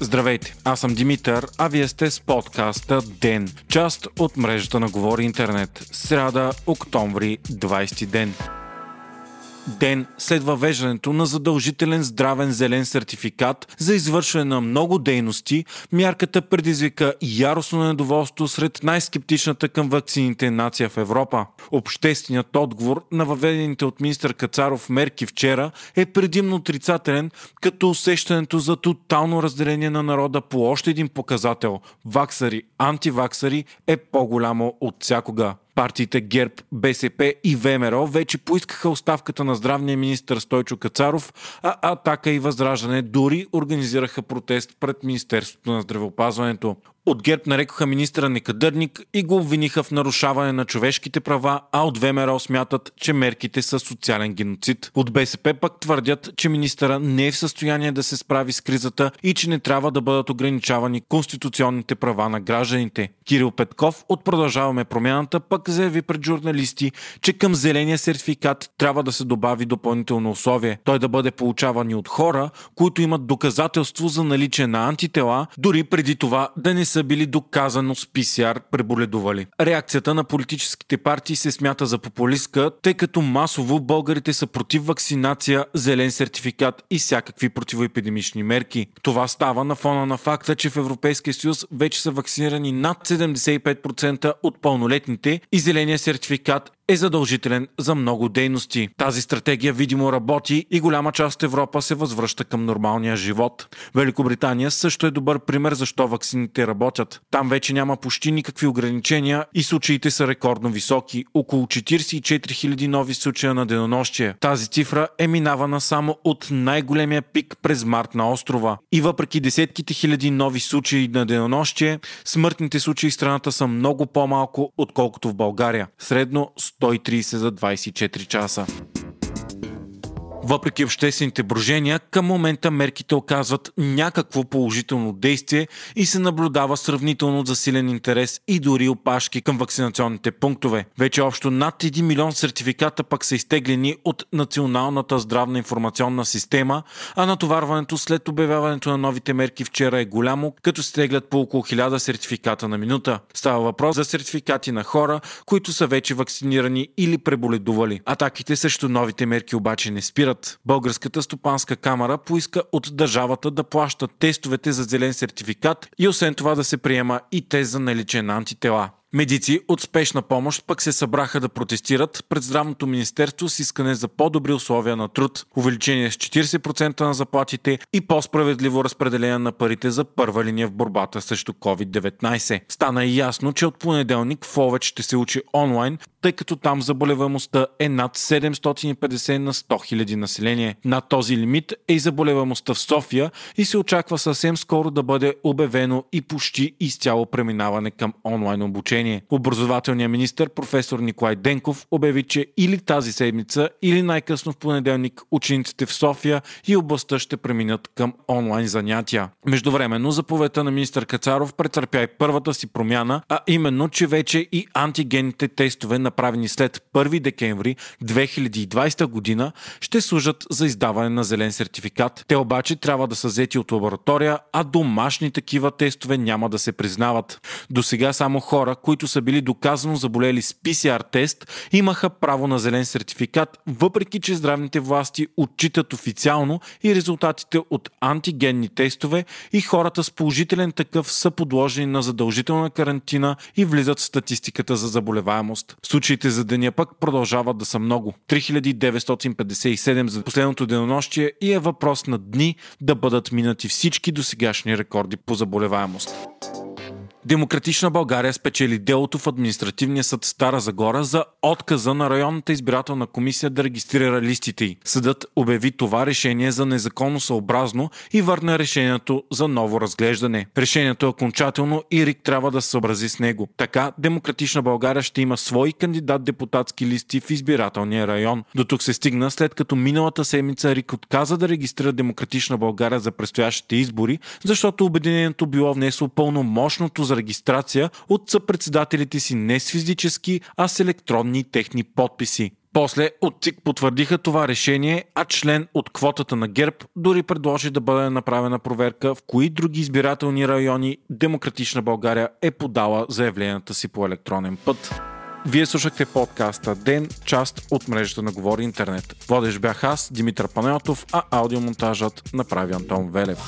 Здравейте, аз съм Димитър, а вие сте с подкаста ДЕН, част от мрежата на Говори Интернет. Сряда, октомври, 20 ден ден след въвеждането на задължителен здравен зелен сертификат за извършване на много дейности, мярката предизвика яростно недоволство сред най-скептичната към вакцините нация в Европа. Общественият отговор на въведените от министър Кацаров мерки вчера е предимно отрицателен, като усещането за тотално разделение на народа по още един показател – ваксари, антиваксари е по-голямо от всякога. Партиите ГЕРБ, БСП и ВМРО вече поискаха оставката на здравния министр Стойчо Кацаров, а Атака и Възраждане дори организираха протест пред Министерството на здравеопазването. От ГЕРБ нарекоха министра некадърник и го обвиниха в нарушаване на човешките права, а от ВМРО смятат, че мерките са социален геноцид. От БСП пък твърдят, че министъра не е в състояние да се справи с кризата и че не трябва да бъдат ограничавани конституционните права на гражданите. Кирил Петков от Продължаваме промяната пък заяви пред журналисти, че към зеления сертификат трябва да се добави допълнително условие. Той да бъде получаван от хора, които имат доказателство за наличие на антитела, дори преди това да не са били доказано с ПСР преболедували. Реакцията на политическите партии се смята за популистка, тъй като масово българите са против вакцинация, зелен сертификат и всякакви противоепидемични мерки. Това става на фона на факта, че в Европейския съюз вече са вакцинирани над 75% от пълнолетните и зеления сертификат е задължителен за много дейности. Тази стратегия видимо работи и голяма част от Европа се възвръща към нормалния живот. Великобритания също е добър пример защо ваксините работят. Там вече няма почти никакви ограничения и случаите са рекордно високи. Около 44 000 нови случая на денонощие. Тази цифра е минавана само от най-големия пик през март на острова. И въпреки десетките хиляди нови случаи на денонощие, смъртните случаи в страната са много по-малко, отколкото в България. Средно 130 за 24 часа. Въпреки обществените брожения, към момента мерките оказват някакво положително действие и се наблюдава сравнително засилен интерес и дори опашки към вакцинационните пунктове. Вече общо над 1 милион сертификата пък са изтеглени от Националната здравна информационна система, а натоварването след обявяването на новите мерки вчера е голямо, като се по около 1000 сертификата на минута. Става въпрос за сертификати на хора, които са вече вакцинирани или преболедували. Атаките срещу новите мерки обаче не спират спират. Българската стопанска камера поиска от държавата да плаща тестовете за зелен сертификат и освен това да се приема и тест за наличие на антитела. Медици от спешна помощ пък се събраха да протестират пред Здравното министерство с искане за по-добри условия на труд, увеличение с 40% на заплатите и по-справедливо разпределение на парите за първа линия в борбата срещу COVID-19. Стана и ясно, че от понеделник в Овеч ще се учи онлайн, тъй като там заболеваемостта е над 750 на 100 000 население. Над този лимит е и заболеваемостта в София и се очаква съвсем скоро да бъде обявено и почти изцяло преминаване към онлайн обучение обучение. Образователният министр професор Николай Денков обяви, че или тази седмица, или най-късно в понеделник учениците в София и областта ще преминат към онлайн занятия. Междувременно заповедта на министър Кацаров претърпя и първата си промяна, а именно, че вече и антигенните тестове, направени след 1 декември 2020 година, ще служат за издаване на зелен сертификат. Те обаче трябва да са взети от лаборатория, а домашни такива тестове няма да се признават. До сега само хора, които са били доказано заболели с PCR тест, имаха право на зелен сертификат, въпреки че здравните власти отчитат официално и резултатите от антигенни тестове и хората с положителен такъв са подложени на задължителна карантина и влизат в статистиката за заболеваемост. Случаите за деня пък продължават да са много. 3957 за последното денонощие и е въпрос на дни да бъдат минати всички досегашни рекорди по заболеваемост. Демократична България спечели делото в административния съд Стара Загора за отказа на районната избирателна комисия да регистрира листите й. Съдът обяви това решение за незаконно съобразно и върна решението за ново разглеждане. Решението е окончателно и РИК трябва да се съобрази с него. Така Демократична България ще има свои кандидат депутатски листи в избирателния район. До тук се стигна след като миналата седмица РИК отказа да регистрира Демократична България за предстоящите избори, защото обединението било внесло пълномощното за регистрация от съпредседателите си не с физически, а с електронни техни подписи. После от ЦИК потвърдиха това решение, а член от квотата на ГЕРБ дори предложи да бъде направена проверка в кои други избирателни райони Демократична България е подала заявленията си по електронен път. Вие слушахте подкаста Ден, част от мрежата на Говори Интернет. Водещ бях аз, Димитър Панелтов, а аудиомонтажът направи Антон Велев.